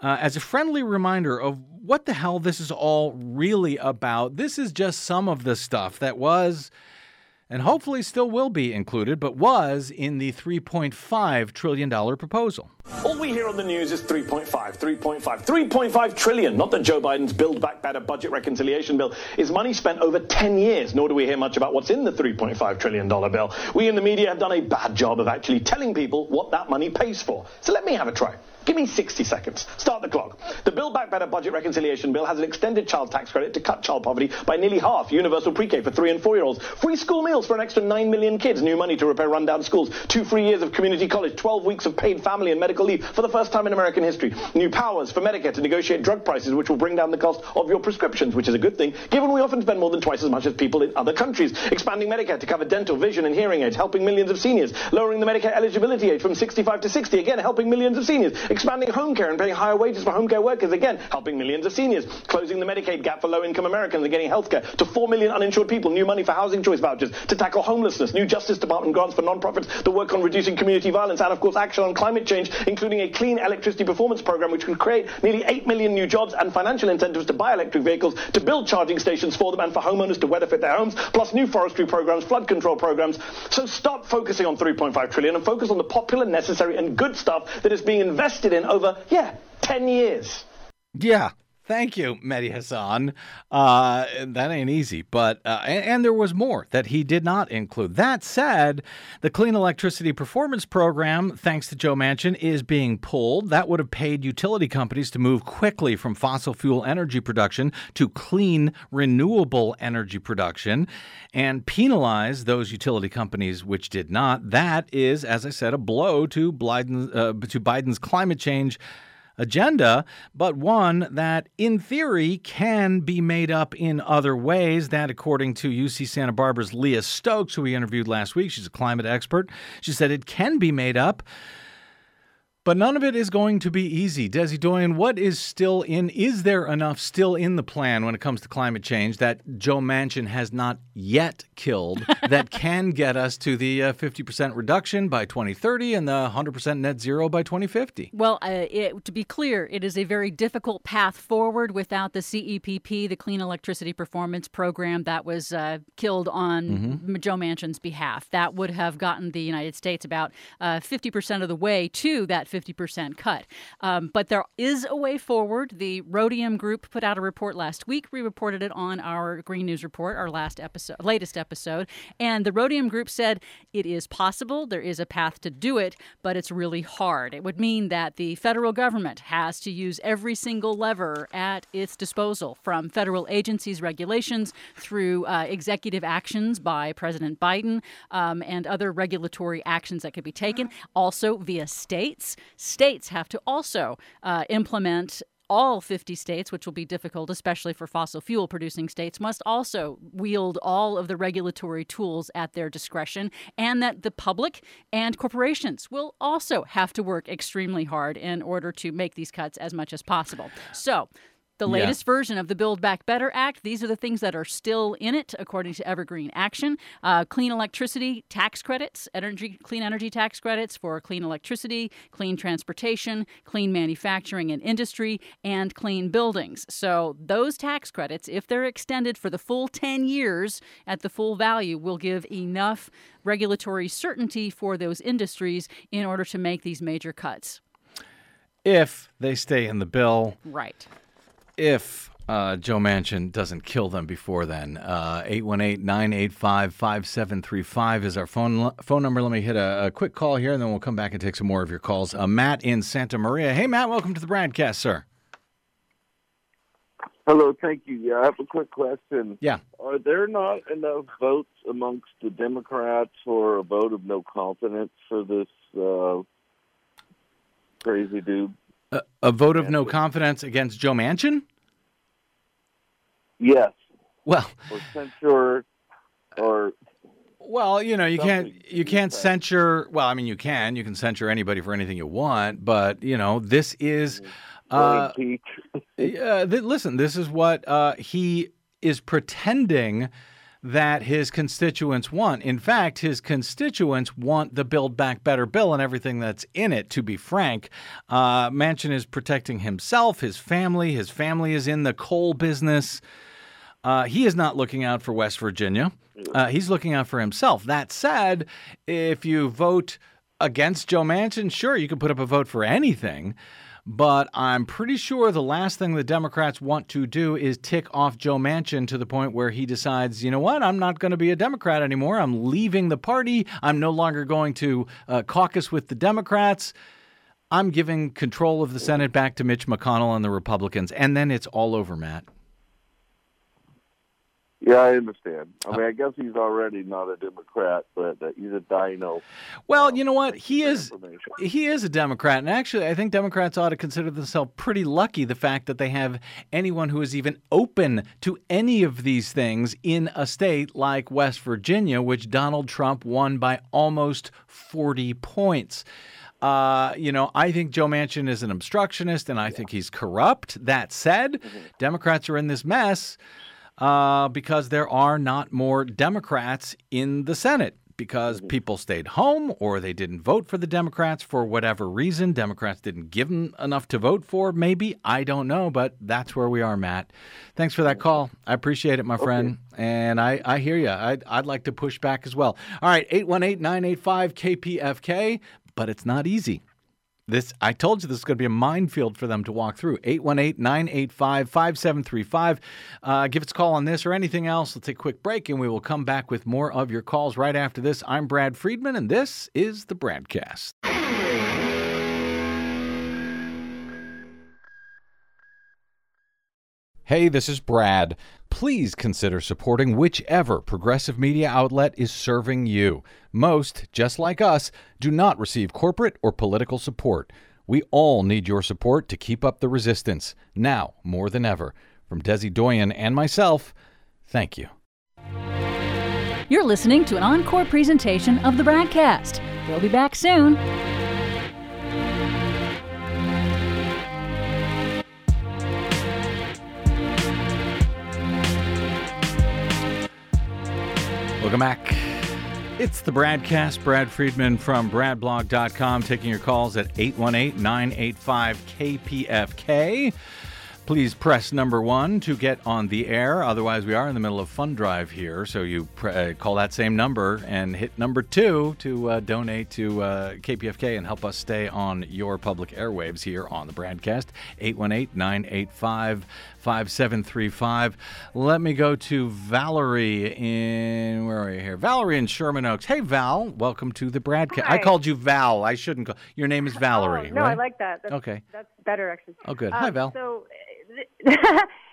uh, as a friendly reminder of what the hell this is all really about. This is just some of the stuff that was and hopefully still will be included, but was in the $3.5 trillion proposal. All we hear on the news is 3.5, 3.5, 3.5 trillion. Not that Joe Biden's Build Back Better budget reconciliation bill is money spent over 10 years, nor do we hear much about what's in the $3.5 trillion bill. We in the media have done a bad job of actually telling people what that money pays for. So let me have a try. Give me 60 seconds. Start the clock. The Build Back Better budget reconciliation bill has an extended child tax credit to cut child poverty by nearly half, universal pre-K for three and four-year-olds, free school meals for an extra 9 million kids, new money to repair rundown schools, two free years of community college, 12 weeks of paid family and medical leave for the first time in American history, new powers for Medicare to negotiate drug prices which will bring down the cost of your prescriptions, which is a good thing, given we often spend more than twice as much as people in other countries, expanding Medicare to cover dental, vision and hearing aids, helping millions of seniors, lowering the Medicare eligibility age from 65 to 60, again helping millions of seniors, expanding home care and paying higher wages for home care workers, again, helping millions of seniors, closing the Medicaid gap for low-income Americans and getting health care to 4 million uninsured people, new money for housing choice vouchers, to tackle homelessness, new Justice Department grants for non-profits that work on reducing community violence, and of course action on climate change, including a clean electricity performance program which would create nearly 8 million new jobs and financial incentives to buy electric vehicles, to build charging stations for them, and for homeowners to weatherfit their homes, plus new forestry programs, flood control programs. So stop focusing on 3.5 trillion and focus on the popular, necessary, and good stuff that is being invested in over, yeah, 10 years. Yeah. Thank you, Mehdi Hasan. Uh, that ain't easy, but uh, and, and there was more that he did not include. That said, the Clean Electricity Performance Program, thanks to Joe Manchin, is being pulled. That would have paid utility companies to move quickly from fossil fuel energy production to clean, renewable energy production, and penalize those utility companies which did not. That is, as I said, a blow to uh, to Biden's climate change agenda, but one that, in theory, can be made up in other ways. That, according to UC Santa Barbara's Leah Stokes, who we interviewed last week, she's a climate expert, she said it can be made up. But none of it is going to be easy. Desi Doyen, what is still in? Is there enough still in the plan when it comes to climate change that Joe Manchin has not yet killed that can get us to the uh, 50% reduction by 2030 and the 100% net zero by 2050? Well, uh, it, to be clear, it is a very difficult path forward without the CEPP, the Clean Electricity Performance Program that was uh, killed on Mm-hmm. Joe Manchin's behalf. That would have gotten the United States about uh, 50% of the way to that 50% cut. Um, but there is a way forward. The Rhodium Group put out a report last week. We reported it on our Green News Report, our last episode, latest episode. And the Rhodium Group said it is possible. There is a path to do it, but it's really hard. It would mean that the federal government has to use every single lever at its disposal, from federal agencies' regulations through uh, executive actions by President Biden um, and other regulatory actions that could be taken, also via states. States have to also uh, implement all 50 states, which will be difficult, especially for fossil fuel producing states, must also wield all of the regulatory tools at their discretion, and that the public and corporations will also have to work extremely hard in order to make these cuts as much as possible. So, the Yeah. latest version of the Build Back Better Act. These are the things that are still in it, according to Evergreen Action. Uh, clean electricity tax credits, energy, clean energy tax credits for clean electricity, clean transportation, clean manufacturing and industry, and clean buildings. So those tax credits, if they're extended for the full 10 years at the full value, will give enough regulatory certainty for those industries in order to make these major cuts. If they stay in the bill, Right. If uh, Joe Manchin doesn't kill them before then. Uh, 818 985 5735 is our phone, phone number. Let me hit a, a quick call here and then we'll come back and take some more of your calls. Uh, Matt in Santa Maria. Hey, Matt, welcome to the BradCast, sir. Hello, thank you. Yeah, I have a quick question. Yeah. Are there not enough votes amongst the Democrats for a vote of no confidence for this uh, crazy dude? A, a vote of no confidence against Joe Manchin? Yes. Well, Or censure, or Well, you know, you can't you can't censure. Well, I mean, you can you can censure anybody for anything you want, but you know, this is. or Uh, uh, th- listen, this is what uh, he is pretending that his constituents want. In fact, his constituents want the Build Back Better bill and everything that's in it, to be frank. Uh, Manchin is protecting himself, his family. His family is in the coal business. Uh, he is not looking out for West Virginia. Uh, he's looking out for himself. That said, if you vote against Joe Manchin, sure, you can put up a vote for anything. But I'm pretty sure the last thing the Democrats want to do is tick off Joe Manchin to the point where he decides, you know what, I'm not going to be a Democrat anymore. I'm leaving the party. I'm no longer going to uh, caucus with the Democrats. I'm giving control of the Senate back to Mitch McConnell and the Republicans. And then it's all over, Matt. Yeah, I understand. I mean, I guess he's already not a Democrat, but uh, he's a dino. Well, you know what? He is he is a Democrat, and actually, I think Democrats ought to consider themselves pretty lucky the fact that they have anyone who is even open to any of these things in a state like West Virginia, which Donald Trump won by almost forty points. Uh, you know, I think Joe Manchin is an obstructionist, and I think he's corrupt. That said, Democrats are in this mess uh, because there are not more Democrats in the Senate. because people stayed home or they didn't vote for the Democrats for whatever reason. Democrats didn't give them enough to vote for, maybe. I don't know, but that's where we are, Matt. Thanks for that call. I appreciate it, my friend. And I, I hear you. I'd, I'd like to push back as well. All right, 818 985 KPFK, but it's not easy. This I told you this is going to be a minefield for them to walk through. 818-985-5735. Uh, give us a call on this or anything else. Let's take a quick break and we will come back with more of your calls right after this. I'm Brad Friedman and this is the BradCast. Hey, this is Brad. Please consider supporting whichever progressive media outlet is serving you. Most, just like us, do not receive corporate or political support. We all need your support to keep up the resistance, now more than ever. From Desi Doyen and myself, thank you. You're listening to an encore presentation of the BradCast. We'll be back soon. Welcome back. It's the BradCast. Brad Friedman from BradBlog.com taking your calls at 818 985 KPFK. Please press number one to get on the air. Otherwise, we are in the middle of fund drive here. So you pre- uh, call that same number and hit number two to uh, donate to uh, KPFK and help us stay on your public airwaves here on the BradCast. 818 985 5735. Let me go to Valerie in, where are you here? Valerie in Sherman Oaks. Hey, Val. Welcome to the BradCast. I called you Val. I shouldn't call. Your name is Valerie, Oh, no, right? I like that. That's, Okay. That's better, actually. Oh, good. Um, Hi, Val. So,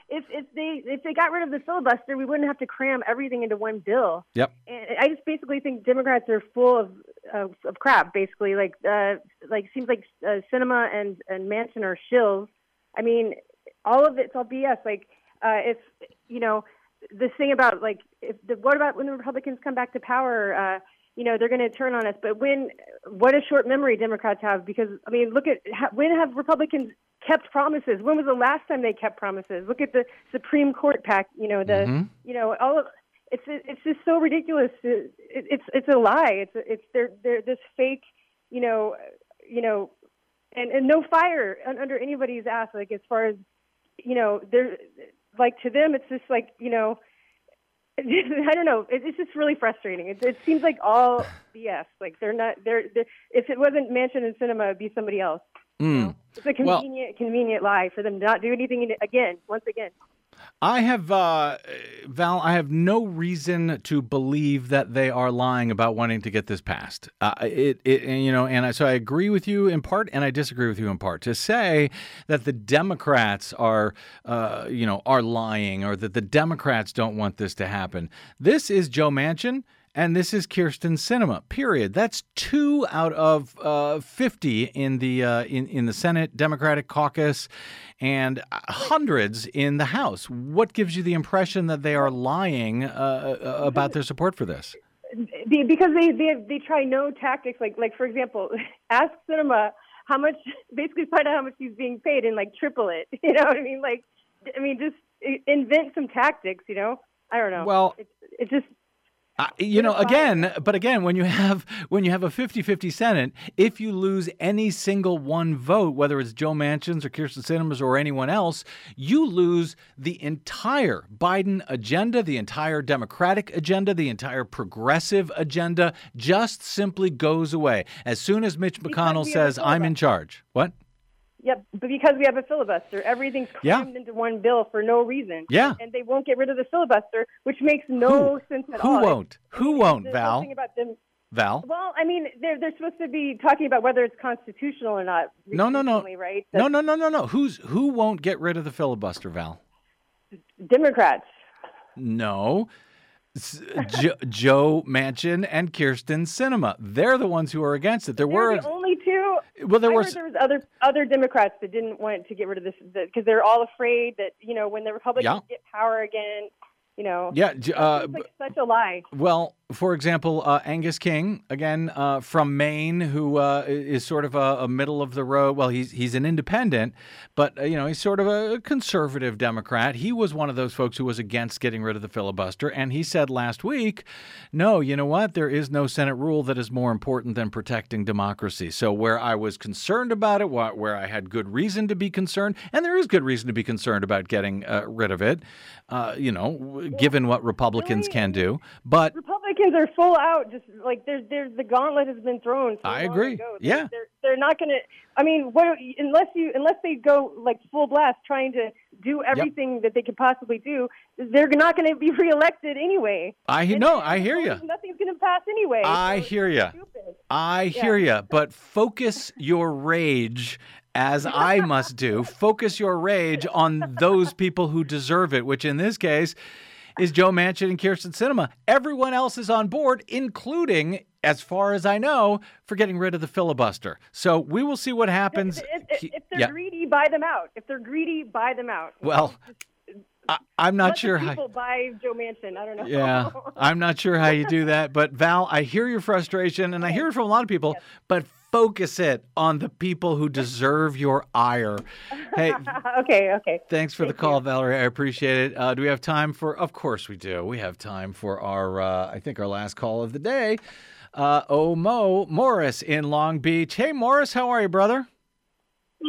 if if they if they got rid of the filibuster, we wouldn't have to cram everything into one bill. Yep. And I just basically think Democrats are full of of, of crap. Basically, like uh, like seems like uh, Sinema and and Manson are shills. I mean, all of it's all BS. Like uh, if you know this thing about like if the, what about when the Republicans come back to power? Uh, you know they're going to turn on us. But when what a short memory Democrats have because I mean look at ha- when have Republicans kept promises? When was the last time they kept promises? Look at the Supreme Court pack. You know the Mhm. you know all of it's it's just so ridiculous. It, it's it's a lie. It's it's they're they're this fake you know you know and and no fire under anybody's ass. Like as far as you know they're like to them it's just like you know I don't know. It, it's just really frustrating. It, it seems like all BS. Like they're not. They're, they're if it wasn't Manchin and Sinema, it'd be somebody else. Mm. It's a Well- convenient, convenient lie for them to not do anything in- again. Once again. I have, uh, Val, I have no reason to believe that they are lying about wanting to get this passed. Uh, it, it, and, you know, and I, so I agree with you in part, and I disagree with you in part. To say that the Democrats are, uh, you know, are lying, or that the Democrats don't want this to happen. This is Joe Manchin. And this is Kyrsten Sinema. Period. That's two out of uh, fifty in the uh, in in the Senate Democratic Caucus, and uh, hundreds in the House. What gives you the impression that they are lying uh, uh, about their support for this? Because they, they they try no tactics like like for example ask Sinema how much basically find out how much he's being paid and like triple it you know what i mean like i mean just invent some tactics you know i don't know Well- it's it's just Uh, you know, again, but again, when you have when you have a 50-50 Senate, if you lose any single one vote, whether it's Joe Manchin's or Kyrsten Sinema's or anyone else, you lose the entire Biden agenda, the entire Democratic agenda, the entire progressive agenda just simply goes away. As soon as Mitch McConnell we have a says, "I'm in charge." What? Yep, but because we have a filibuster, everything's Yeah. crammed into one bill for no reason. Yeah. and they won't get rid of the filibuster, which makes no sense at all. Who all. won't? Who won't, There's Val? nothing about them. Val? Well, I mean, they're they're supposed to be talking about whether it's constitutional or not. No, no, no. Right? No, no, no, no, no. Who's who won't get rid of the filibuster, Val? Democrats. No. Jo- Joe Manchin and Kyrsten Sinema. They're the ones who are against it. There They're were the only two. Well, there I were heard there was other other Democrats that didn't want to get rid of this because they're all afraid that you know when the Republicans Yeah. get power again, you know. Yeah, uh, like such a lie. well, for example, uh, Angus King, again uh, from Maine, who uh, is sort of a, a, middle of the road. Well, he's he's an independent, but uh, you know he's sort of a conservative Democrat. He was one of those folks who was against getting rid of the filibuster, and he said last week, "No, you know what? There is no Senate rule that is more important than protecting democracy." So where I was concerned about it, where I had good reason to be concerned, and there is good reason to be concerned about getting uh, rid of it, uh, you know, given what Republicans can do, but Republicans are full out. Just like there's there's the gauntlet has been thrown. So I agree. Ago. Yeah, they're they're not going to. I mean, what unless you unless they go like full blast trying to do everything yep. that they could possibly do, they're not going to be reelected anyway. I know. I hear you. Nothing's going to pass anyway. I so hear you. I yeah. hear you. But focus your rage as I must do, focus your rage on those people who deserve it, which in this case is Joe Manchin and Kyrsten Sinema. Everyone else is on board, including, as far as I know, for getting rid of the filibuster. So we will see what happens. If, if, if they're yeah. greedy, buy them out. If they're greedy, buy them out. Well, I, am not Let sure the how. People buy Joe Manchin. I don't know. Yeah, I'm not sure how you do that, but Val, I hear your frustration, and I hear it from a lot of people. Yes. But focus it on the people who deserve your ire. Hey, okay, okay. Thanks for Thank the call, you. Valerie. I appreciate it. Uh, do we have time for? Of course we do. We have time for our, uh, I think, our last call of the day. Uh, oh, Mo Morris in Long Beach. Hey, Morris, how are you, brother?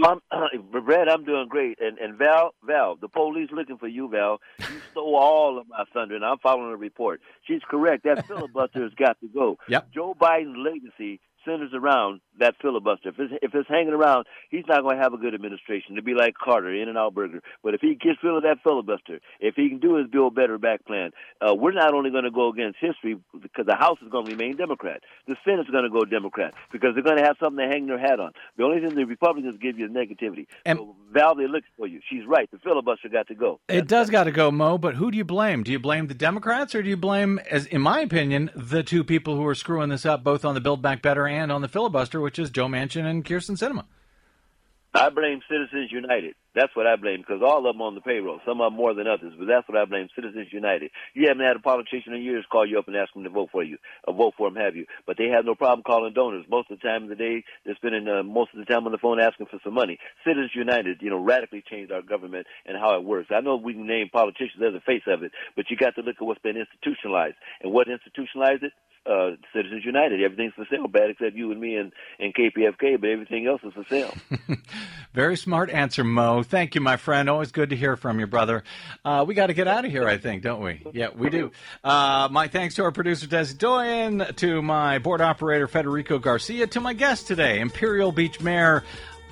I'm, Brad, I'm doing great. And and Val, Val, the police looking for you, Val. You stole all of my thunder, and I'm following the report. She's correct. That filibuster has got to go. Yep. Joe Biden's legacy centers around that filibuster. If it's, if it's hanging around, he's not going to have a good administration. It'll be like Carter, In and Out Burger. But if he gets rid of that filibuster, if he can do his Build Better Back plan, uh, we're not only going to go against history because the House is going to remain Democrat. The Senate's going to go Democrat because they're going to have something to hang their hat on. The only thing the Republicans give you is negativity. And- so Val, they look for you. She's right. The filibuster got to go. It does got to go, Mo. But who do you blame? Do you blame the Democrats, or do you blame, as in my opinion, the two people who are screwing this up, both on the Build Back Better and on the filibuster, which is Joe Manchin and Kyrsten Sinema. I blame Citizens United. That's what I blame because all of them on the payroll. Some of them more than others, but that's what I blame. Citizens United. You haven't had a politician in years call you up and ask them to vote for you, or vote for them, have you? But they have no problem calling donors. Most of the time of the day, they're spending uh, most of the time on the phone asking for some money. Citizens United, you know, radically changed our government and how it works. I know we can name politicians as the face of it, but you got to look at what's been institutionalized. And what institutionalized it? Uh, Citizens United. Everything's for sale, bad except you and me and, and KPFK, but everything else is for sale. Very smart answer, Mo. Thank you, my friend. Always good to hear from you, brother. Uh, we got to get out of here, I think, don't we? Yeah, we do. Uh, my thanks to our producer, Des Doyen, to my board operator, Federico Garcia, to my guest today, Imperial Beach Mayor.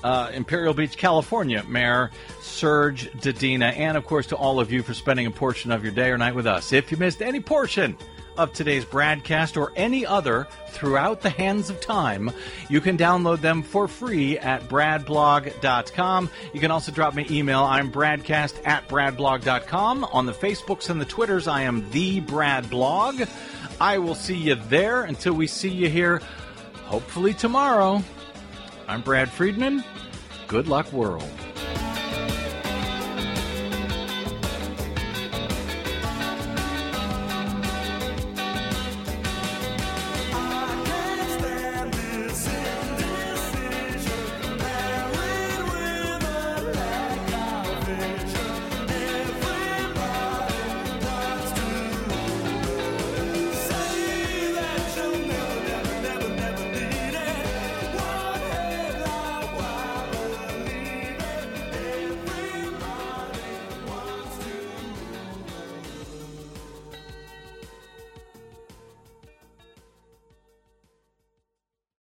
Uh, Imperial Beach, California Mayor Serge Dedina, and of course to all of you for spending a portion of your day or night with us. If you missed any portion of today's broadcast or any other throughout the hands of time, you can download them for free at bradblog.com. You can also drop me an email. I'm bradcast at bradblog.com. On the Facebooks and the Twitters, I am the Brad Blog. I will see you there until we see you here, hopefully tomorrow. I'm Brad Friedman. Good luck, world.